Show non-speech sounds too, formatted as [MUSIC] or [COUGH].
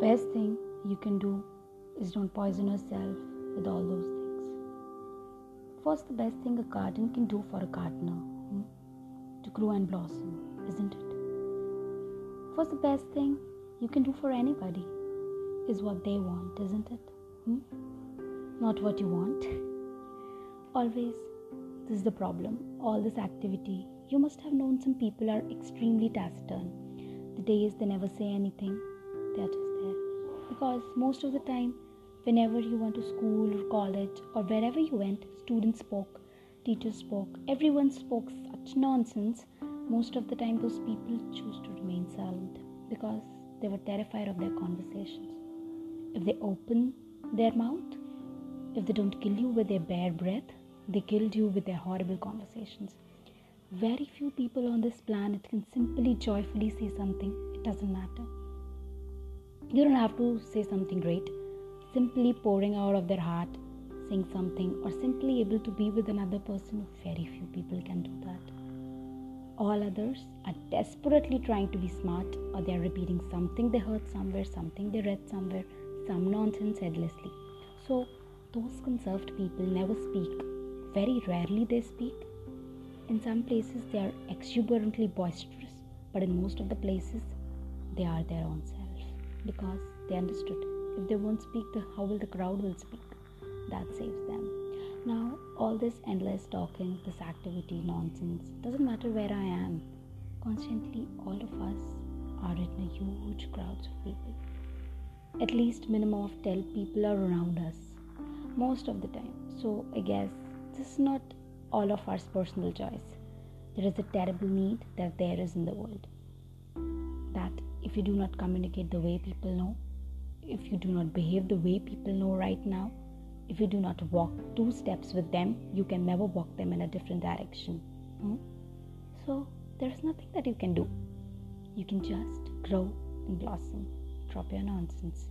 best thing you can do is don't poison yourself with all those things. What's the best thing a garden can do for a gardener? Hmm? To grow and blossom, isn't it? What's the best thing you can do for anybody? Is what they want, isn't it? Hmm? Not what you want. [LAUGHS] Always, this is the problem. All this activity, you must have known some people are extremely taciturn. The days they never say anything, they are just. Because most of the time, whenever you went to school or college or wherever you went, students spoke, teachers spoke, everyone spoke such nonsense. Most of the time, those people choose to remain silent because they were terrified of their conversations. If they open their mouth, if they don't kill you with their bare breath, they killed you with their horrible conversations. Very few people on this planet can simply joyfully say something. It doesn't matter. You don't have to say something great. Simply pouring out of their heart, saying something, or simply able to be with another person, very few people can do that. All others are desperately trying to be smart, or they are repeating something they heard somewhere, something they read somewhere, some nonsense headlessly. So, those conserved people never speak very rarely they speak. In some places, they are exuberantly boisterous, but in most of the places, they are their own self because they understood if they won't speak, the how will the crowd will speak? That saves them. Now, all this endless talking, this activity, nonsense, doesn't matter where I am. Constantly, all of us are in a huge crowds of people. At least minimum of 10 people are around us most of the time. So I guess this is not all of our personal choice. There is a terrible need that there is in the world. If you do not communicate the way people know, if you do not behave the way people know right now, if you do not walk two steps with them, you can never walk them in a different direction. Hmm? So there is nothing that you can do. You can just grow and blossom. Drop your nonsense.